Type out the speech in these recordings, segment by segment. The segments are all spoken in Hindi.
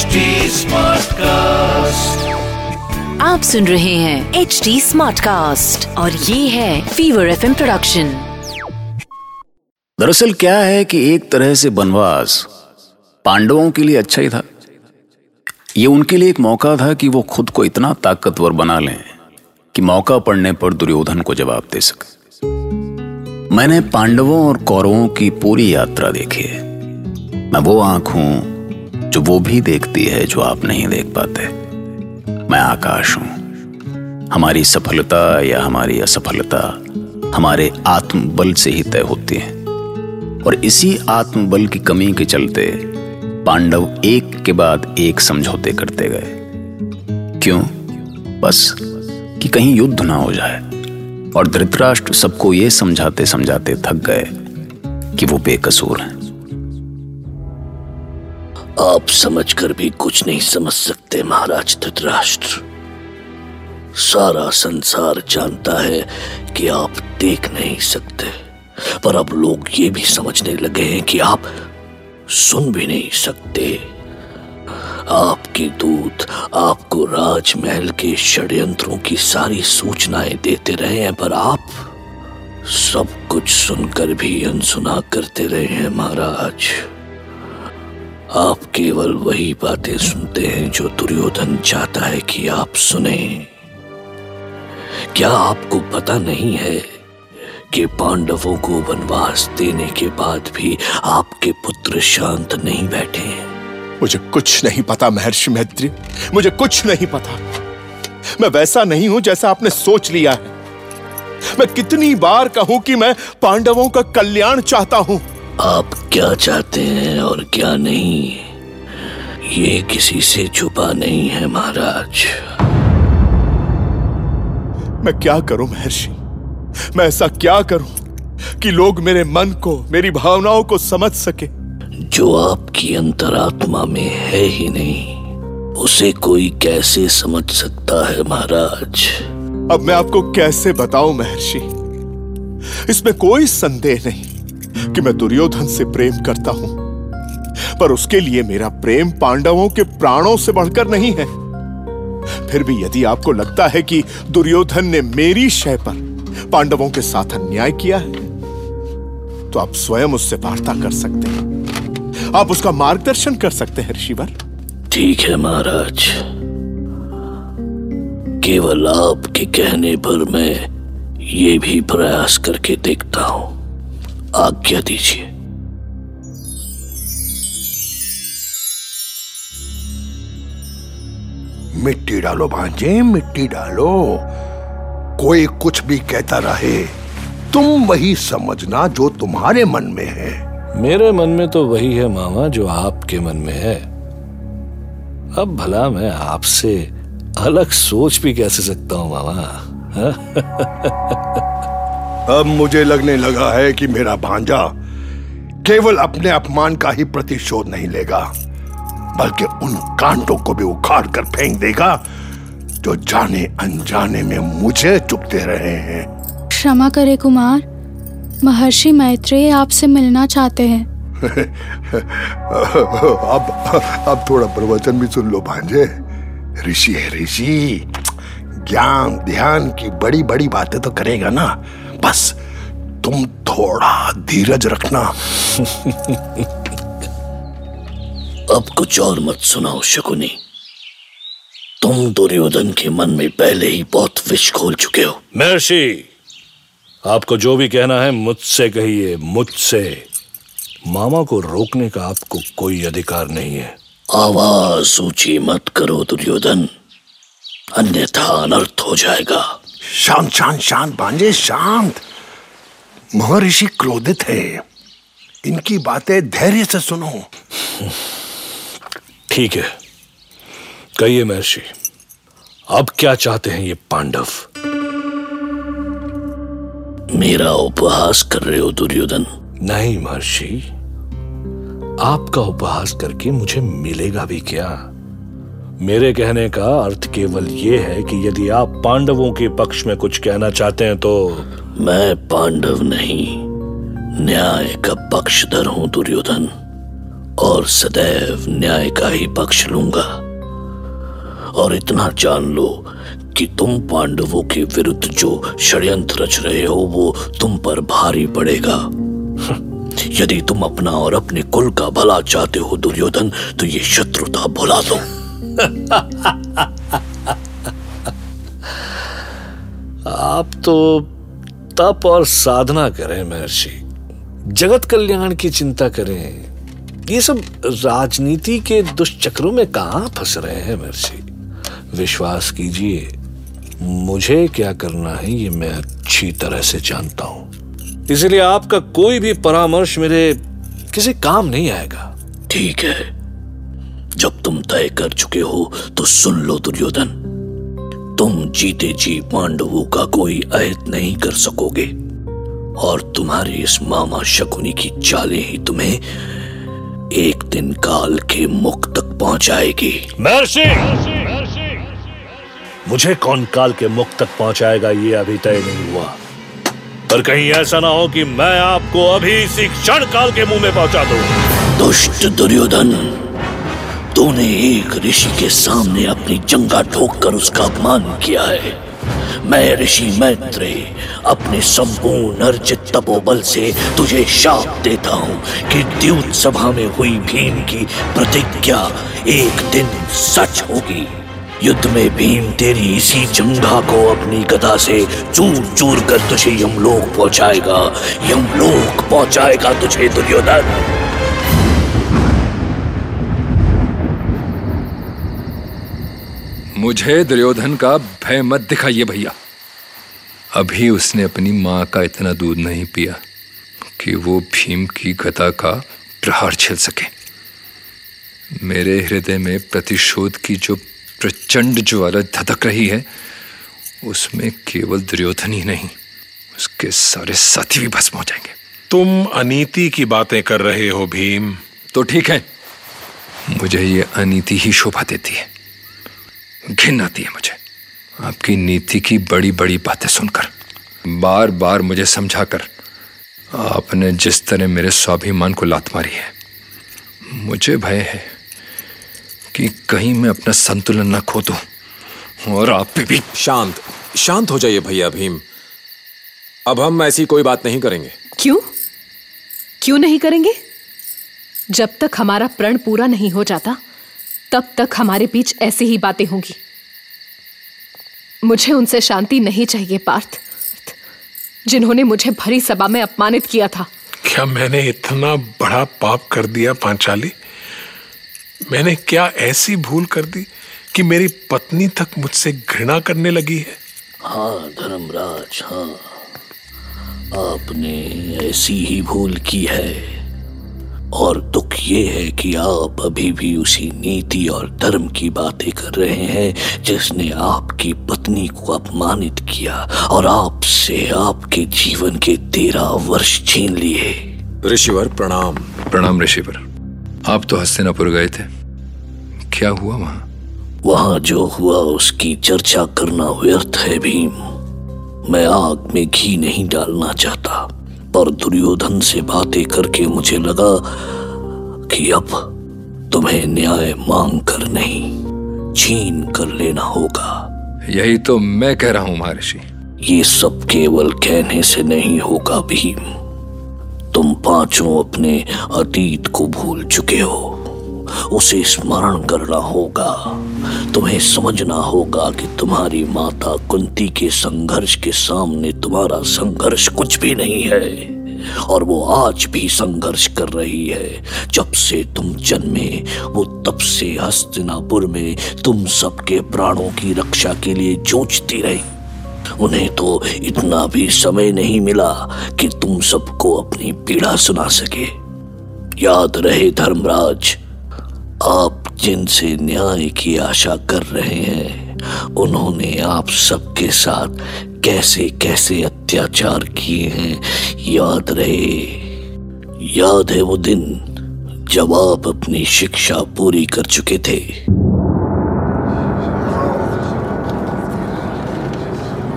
HD Smartcast. आप सुन रहे हैं एच डी स्मार्ट कास्ट और ये है फीवर एफ़ प्रोडक्शन दरअसल क्या है कि एक तरह से बनवास पांडवों के लिए अच्छा ही था। ये उनके लिए एक मौका था कि वो खुद को इतना ताकतवर बना लें कि मौका पड़ने पर दुर्योधन को जवाब दे सके। मैंने पांडवों और कौरवों की पूरी यात्रा देखी है। मैं वो आँख हूँ जो वो भी देखती है, जो आप नहीं देख पाते। मैं आकाश हूँ। हमारी सफलता या हमारी असफलता हमारे आत्मबल से ही तय होती है। और इसी आत्मबल की कमी के चलते पांडव एक के बाद एक समझौते करते गए। क्यों? बस कि कहीं युद्ध ना हो जाए। और धृतराष्ट्र सबको ये समझाते समझाते थक गए कि वो बेकसूर हैं। आप समझकर भी कुछ नहीं समझ सकते, महाराज धृतराष्ट्र। सारा संसार जानता है कि आप देख नहीं सकते, पर अब लोग ये भी समझने लगे हैं कि आप सुन भी नहीं सकते। आपके दूत आपको राजमहल के षड्यंत्रों की सारी सूचनाएँ देते रहे हैं, पर आप सब कुछ सुनकर भी अनसुना करते रहे हैं, महाराज। आप केवल वही बातें सुनते हैं जो दुर्योधन चाहता है कि आप सुने। क्या आपको पता नहीं है कि पांडवों को वनवास देने के बाद भी आपके पुत्र शांत नहीं बैठे मुझे कुछ नहीं पता, महर्षि मैत्री। मुझे कुछ नहीं पता। मैं वैसा नहीं हूँ जैसा आपने सोच लिया है। मैं कितनी बार कहूँ कि मैं पांडवों का कल्याण चाहता हूँ। आप क्या चाहते हैं और क्या नहीं? ये किसी से छुपा नहीं है महाराज। मैं क्या करूँ महर्षि? मैं ऐसा क्या करूँ कि लोग मेरे मन को मेरी भावनाओं को समझ सके? जो आपकी अंतरात्मा में है ही नहीं उसे कोई कैसे समझ सकता है महाराज? अब मैं आपको कैसे बताऊँ महर्षि? इसमें कोई संदेह नहीं। कि मैं दुर्योधन से प्रेम करता हूँ। पर उसके लिए मेरा प्रेम पांडवों के प्राणों से बढ़कर नहीं है। फिर भी यदि आपको लगता है कि दुर्योधन ने मेरी शय पर पांडवों के साथ अन्याय किया है तो आप स्वयं उससे वार्ता कर सकते हैं। आप उसका मार्गदर्शन कर सकते हैं, ऋषिवर। ठीक है, महाराज। केवल आपके कहने पर मैं ये भी प्रयास करके देखता हूँ। आज्ञा दीजिए। मिट्टी डालो भांजे मिट्टी डालो। कोई कुछ भी कहता रहे तुम वही समझना जो तुम्हारे मन में है। मेरे मन में तो वही है मामा जो आपके मन में है। अब भला मैं आपसे अलग सोच भी कैसे सकता हूँ मामा हाँ? अब मुझे लगने लगा है कि मेरा भांजा केवल अपने अपमान का ही प्रतिशोध नहीं लेगा बल्कि उन कांटों को भी उखाड़ कर फेंक देगा जो जाने अनजाने में मुझे चुपते रहे हैं। क्षमा करे कुमार महर्षि मैत्रेय आपसे मिलना चाहते हैं। अब अब थोड़ा प्रवचन भी सुन लो भांजे। ऋषि है ऋषि ज्ञान ध्यान की बड़ी बड़ी बातें तो करेगा ना। बस तुम थोड़ा धीरज रखना। अब कुछ और मत सुनाओ शकुनी। तुम दुर्योधन के मन में पहले ही बहुत विष खोल चुके हो। महर्षि आपको जो भी कहना है मुझसे कहिए मुझसे। मामा को रोकने का आपको कोई अधिकार नहीं है। आवाज़ ऊँची मत करो दुर्योधन। अन्यथा अनर्थ हो जाएगा। शांत शांत शांत भांजे शांत। महर्षि क्रोधित है। इनकी बातें धैर्य से सुनो। ठीक है। कहिए महर्षि अब क्या चाहते हैं ये पांडव? मेरा उपहास कर रहे हो दुर्योधन। नहीं महर्षि आपका उपहास करके मुझे मिलेगा भी क्या? मेरे कहने का अर्थ केवल ये है कि यदि आप पांडवों के पक्ष में कुछ कहना चाहते हैं तो मैं पांडव नहीं, न्याय का पक्षधर हूँ, दुर्योधन, और सदैव न्याय का ही पक्ष लूँगा। और इतना जान लो कि तुम पांडवों के विरुद्ध जो षड्यंत्र रच रहे हो, वो तुम पर भारी पड़ेगा। यदि तुम अपना और अपने कुल का भला चाहते हो, दुर्योधन तो ये शत्रुता भुला दो। आप तो तप और साधना करें, महर्षि। जगत कल्याण की चिंता करें। ये सब राजनीति के दुष्चक्रों में कहा फंस रहे हैं, महर्षि? विश्वास कीजिए, मुझे क्या करना है, ये मैं अच्छी तरह से जानता हूँ। इसलिए आपका कोई भी परामर्श मेरे किसी काम नहीं आएगा। ठीक है। तय कर चुके हो तो सुन लो दुर्योधन। तुम जीते जी पांडवों का कोई अहित नहीं कर सकोगे। और तुम्हारी इस मामा शकुनी की चालें ही तुम्हें एक दिन काल के मुख तक पहुंचाएगी। महर्षि! मुझे कौन काल के मुख तक पहुंचाएगा ये अभी तय नहीं हुआ। पर कहीं ऐसा ना हो कि मैं आपको अभी इसी क्षण काल के मुँह में पहुँचा दूँ। दुष्ट दुर्योधन तूने एक ऋषि के सामने अपनी जंगा ठोक कर उसका अपमान किया है। मैं ऋषि मैत्रेय अपने संपूर्ण अर्जित तपोबल से तुझे शाप देता हूँ कि द्यूत सभा में हुई भीम की प्रतिज्ञा एक दिन सच होगी। युद्ध में भीम तेरी इसी जंगा को अपनी गदा से चूर चूर कर तुझे यमलोक पहुंचाएगा। यमलोक पहुंचाएगा तुझे दुर्योधन। मुझे दुर्योधन का भय मत दिखाइए भैया। अभी उसने अपनी माँ का इतना दूध नहीं पिया कि वो भीम की गदा का प्रहार झेल सके। मेरे हृदय में प्रतिशोध की जो प्रचंड ज्वाला धधक रही है उसमें केवल दुर्योधन ही नहीं उसके सारे साथी भी भस्म हो जाएँगे। तुम अनीति की बातें कर रहे हो भीम। तो ठीक है मुझे ये अनीति ही शोभा देती है। घिन आती है मुझे। आपकी नीति की बड़ी बड़ी बातें सुनकर बार बार मुझे समझाकर आपने जिस तरह मेरे स्वाभिमान को लात मारी है मुझे भय है कि कहीं मैं अपना संतुलन न खो दूँ और आप पे भी शांत शांत हो जाइए भैया भीम। अब हम ऐसी कोई बात नहीं करेंगे। क्यों? क्यों नहीं करेंगे? जब तक हमारा प्रण पूरा नहीं हो जाता तब तक हमारे बीच ऐसी ही बातें होंगी। मुझे उनसे शांति नहीं चाहिए पार्थ। जिन्होंने मुझे भरी सभा में अपमानित किया था। क्या मैंने इतना बड़ा पाप कर दिया पांचाली? मैंने क्या ऐसी भूल कर दी कि मेरी पत्नी तक मुझसे घृणा करने लगी है? हाँ धर्मराज हाँ। आपने ऐसी ही भूल की है। और दुख ये है कि आप अभी भी उसी नीति और धर्म की बातें कर रहे हैं जिसने आपकी पत्नी को अपमानित किया और आपसे आपके जीवन के तेरह वर्ष छीन लिए। ऋषिवर प्रणाम। प्रणाम ऋषिवर। आप तो हस्तिनापुर गए थे। क्या हुआ वहाँ? वहाँ जो हुआ उसकी चर्चा करना व्यर्थ है भीम। मैं आग में घी नहीं डालना चाहता। पर दुर्योधन से बातें करके मुझे लगा कि अब तुम्हें न्याय मांग कर नहीं छीन कर लेना होगा। यही तो मैं कह रहा हूँ महर्षि। ये सब केवल कहने से नहीं होगा भीम। तुम पाँचों अपने अतीत को भूल चुके हो। उसे स्मरण करना होगा। तुम्हें समझना होगा कि तुम्हारी माता कुंती के संघर्ष के सामने तुम्हारा संघर्ष कुछ भी नहीं है। और वो आज भी संघर्ष कर रही है। जब से तुम जन्मे, वो तब से हस्तिनापुर में तुम सबके प्राणों की रक्षा के लिए जूझती रही। उन्हें तो इतना भी समय नहीं मिला कि तुम सबको अपनी पीड़ा सुना सके। याद रहे धर्मराज, आप जिनसे न्याय की आशा कर रहे हैं, उन्होंने आप सबके साथ कैसे कैसे अत्याचार किए हैं, याद रहे। याद है वो दिन जब आप अपनी शिक्षा पूरी कर चुके थे।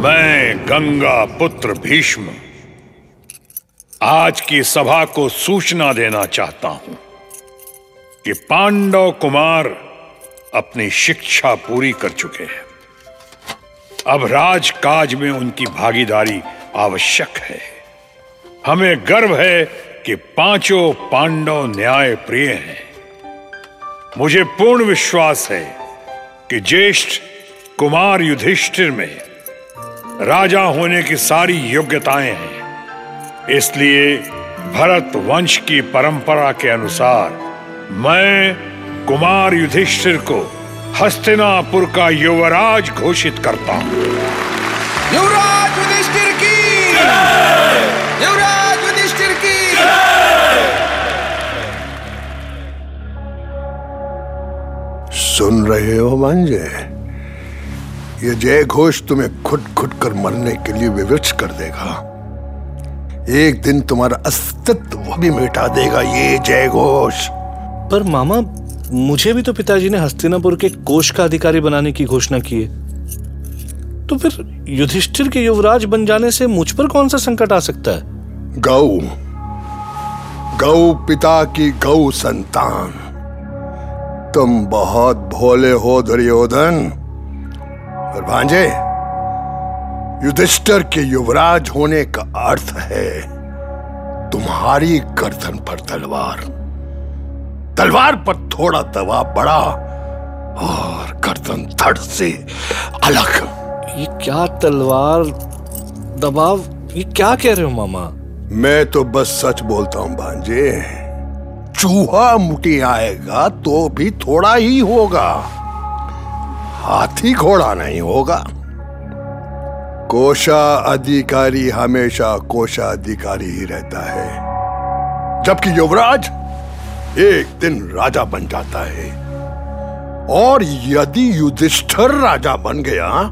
मैं गंगा पुत्र भीष्म आज की सभा को सूचना देना चाहता हूँ। कि पांडव कुमार अपनी शिक्षा पूरी कर चुके हैं। अब राजकाज में उनकी भागीदारी आवश्यक है। हमें गर्व है कि पाँचों पांडव न्याय प्रिय हैं। मुझे पूर्ण विश्वास है कि ज्येष्ठ कुमार युधिष्ठिर में राजा होने की सारी योग्यताएँ हैं। इसलिए भरत वंश की परंपरा के अनुसार मैं कुमार युधिष्ठिर को हस्तिनापुर का युवराज घोषित करता हूँ। युवराज युधिष्ठिर की युवराज युधिष्ठिर की सुन रहे हो मांझे? ये जय घोष तुम्हें खुट खुट कर मरने के लिए विवश कर देगा। एक दिन तुम्हारा अस्तित्व भी मिटा देगा ये जय घोष। पर मामा, मुझे भी तो पिताजी ने हस्तिनापुर के कोष का अधिकारी बनाने की घोषणा की है। तो फिर युधिष्ठिर के युवराज बन जाने से मुझ पर कौन सा संकट आ सकता है? गौ गौ पिता की गौ संतान। तुम बहुत भोले हो, दुर्योधन। और भांजे युधिष्ठिर के युवराज होने का अर्थ है तुम्हारी गर्दन पर तलवार। तलवार पर थोड़ा दबाव बढ़ा और गर्दन धड़ से अलग। ये क्या तलवार दबाव? ये क्या कह रहे हो मामा? मैं तो बस सच बोलता हूँ भांजे। चूहा मुटी आएगा तो भी थोड़ा ही होगा। हाथी घोड़ा नहीं होगा। कोशा अधिकारी हमेशा कोशा अधिकारी ही रहता है। जबकि युवराज एक दिन राजा बन जाता है। और यदि युधिष्ठिर राजा बन गया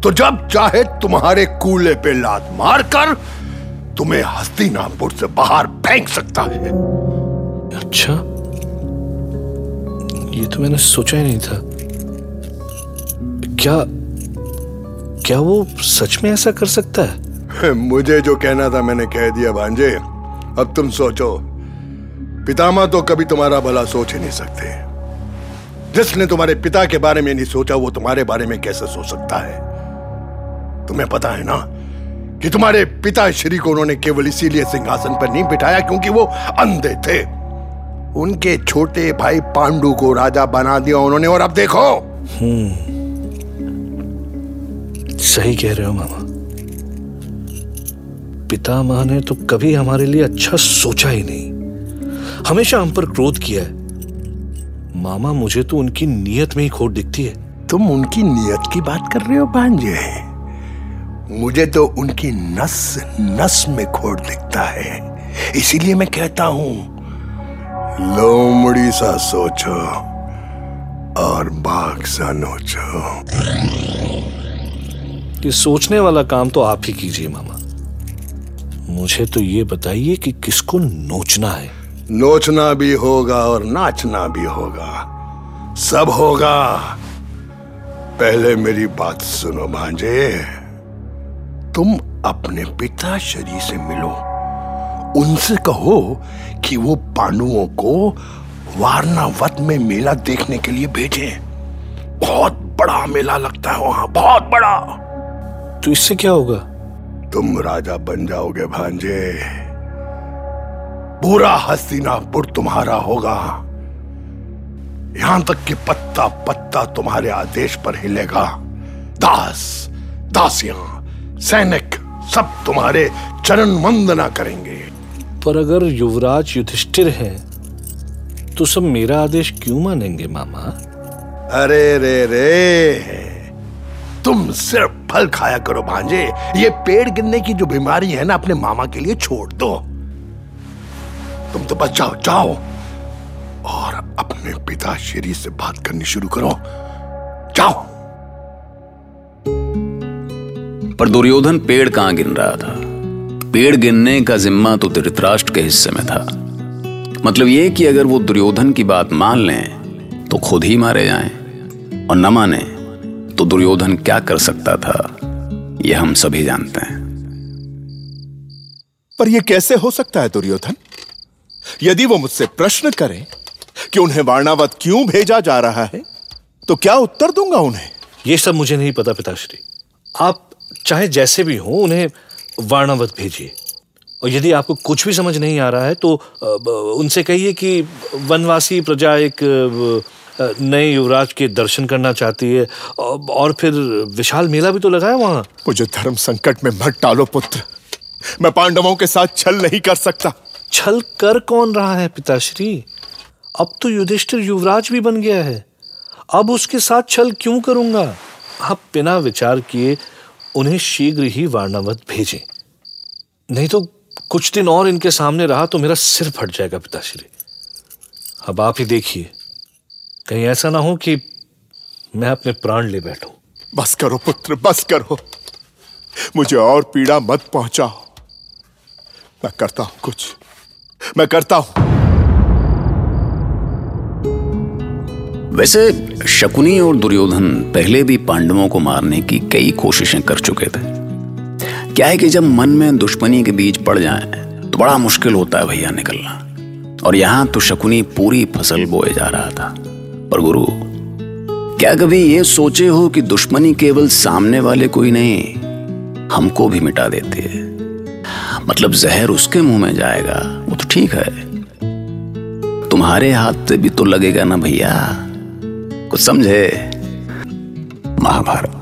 तो जब चाहे तुम्हारे कूले पे लात मारकर तुम्हें हस्तिनापुर से बाहर फेंक सकता है। अच्छा। ये तो मैंने सोचा ही नहीं था। क्या क्या वो सच में ऐसा कर सकता है? मुझे जो कहना था मैंने कह दिया भांजे। अब तुम सोचो पितामह तो कभी तुम्हारा भला सोच ही नहीं सकते। जिसने तुम्हारे पिता के बारे में नहीं सोचा, वो तुम्हारे बारे में कैसे सोच सकता है? तुम्हें पता है ना कि तुम्हारे पिता श्री को उन्होंने केवल इसीलिए सिंहासन पर नहीं बिठाया क्योंकि वो अंधे थे। उनके छोटे भाई पांडु को राजा बना दिया उन्होंने, और अब देखो। हम्म। सही कह रहे हो मामा। पितामह ने तो कभी हमारे लिए अच्छा सोचा ही नहीं। हमेशा हम पर क्रोध किया है। मामा मुझे तो उनकी नीयत में ही खोट दिखती है। तुम उनकी नीयत की बात कर रहे हो भांजे। मुझे तो उनकी नस नस में खोट दिखता है। इसीलिए मैं कहता हूँ लोमड़ी सा सोचो और बाघ सा नोचो। ये सोचने वाला काम तो आप ही कीजिए मामा। मुझे तो ये बताइए कि किसको नोचना है। नोचना भी होगा और नाचना भी होगा। सब होगा। पहले मेरी बात सुनो भांजे। तुम अपने पिता शरीर से मिलो। उनसे कहो कि वो पांडुओं को वारनावत में मेला देखने के लिए भेजे। बहुत बड़ा मेला लगता है वहाँ बहुत बड़ा। तो इससे क्या होगा? तुम राजा बन जाओगे भांजे। पूरा हस्तिनापुर तुम्हारा होगा। यहाँ तक कि पत्ता पत्ता तुम्हारे आदेश पर हिलेगा। दास दासियाँ सैनिक सब तुम्हारे चरण वंदना करेंगे। पर अगर युवराज युधिष्ठिर है तो सब मेरा आदेश क्यों मानेंगे मामा? अरे रे रे। तुम सिर्फ़ फल खाया करो भांजे। ये पेड़ गिरने की जो बीमारी है ना अपने मामा के लिए छोड़ दो। तुम तो बच जाओ जाओ। और अपने पिता श्री से बात करनी शुरू करो। जाओ। पर दुर्योधन पेड़ कहाँ गिन रहा था? पेड़ गिनने का जिम्मा तो धृतराष्ट्र के हिस्से में था। मतलब यह कि अगर वो दुर्योधन की बात मान लें तो खुद ही मारे जाएँ और न माने तो दुर्योधन क्या कर सकता था यह हम सभी जानते हैं। पर यह कैसे हो सकता है दुर्योधन? यदि वो मुझसे प्रश्न करें कि उन्हें वारणावत क्यों भेजा जा रहा है तो क्या उत्तर दूँगा उन्हें? ये सब मुझे नहीं पता पिताश्री। आप चाहे जैसे भी हो उन्हें वारणावत भेजिए। और यदि आपको कुछ भी समझ नहीं आ रहा है तो उनसे कहिए कि वनवासी प्रजा एक नए युवराज के दर्शन करना चाहती है और फिर विशाल मेला भी तो लगा है वहाँ। मुझे धर्म संकट में मत डालो पुत्र। मैं पांडवों के साथ छल नहीं कर सकता। छल कर कौन रहा है पिताश्री? अब तो युधिष्ठिर युवराज भी बन गया है। अब उसके साथ छल क्यों करूँगा? आप बिना विचार किए उन्हें शीघ्र ही वारणावत भेजें। नहीं तो कुछ दिन और इनके सामने रहा तो मेरा सिर फट जाएगा पिताश्री। अब आप ही देखिए। कहीं ऐसा ना हो कि मैं अपने प्राण ले बैठूं। बस करो पुत्र, बस करो। मुझे और पीड़ा मत पहुंचाओ। मैं करता हूँ कुछ। मैं करता हूँ। वैसे, शकुनी और दुर्योधन पहले भी पांडवों को मारने की कई कोशिशें कर चुके थे। क्या है कि जब मन में दुश्मनी के बीच पड़ जाए तो बड़ा मुश्किल होता है भैया निकलना। और यहाँ तो शकुनी पूरी फ़सल बोए जा रहा था। पर गुरु, क्या कभी ये सोचे हो कि दुश्मनी केवल सामने वाले कोई नहीं, हमको भी मिटा देती है? मतलब जहर उसके मुँह में जाएगा। वो तो ठीक है। तुम्हारे हाथ से भी तो लगेगा ना भैया। कुछ समझे? महाभारत।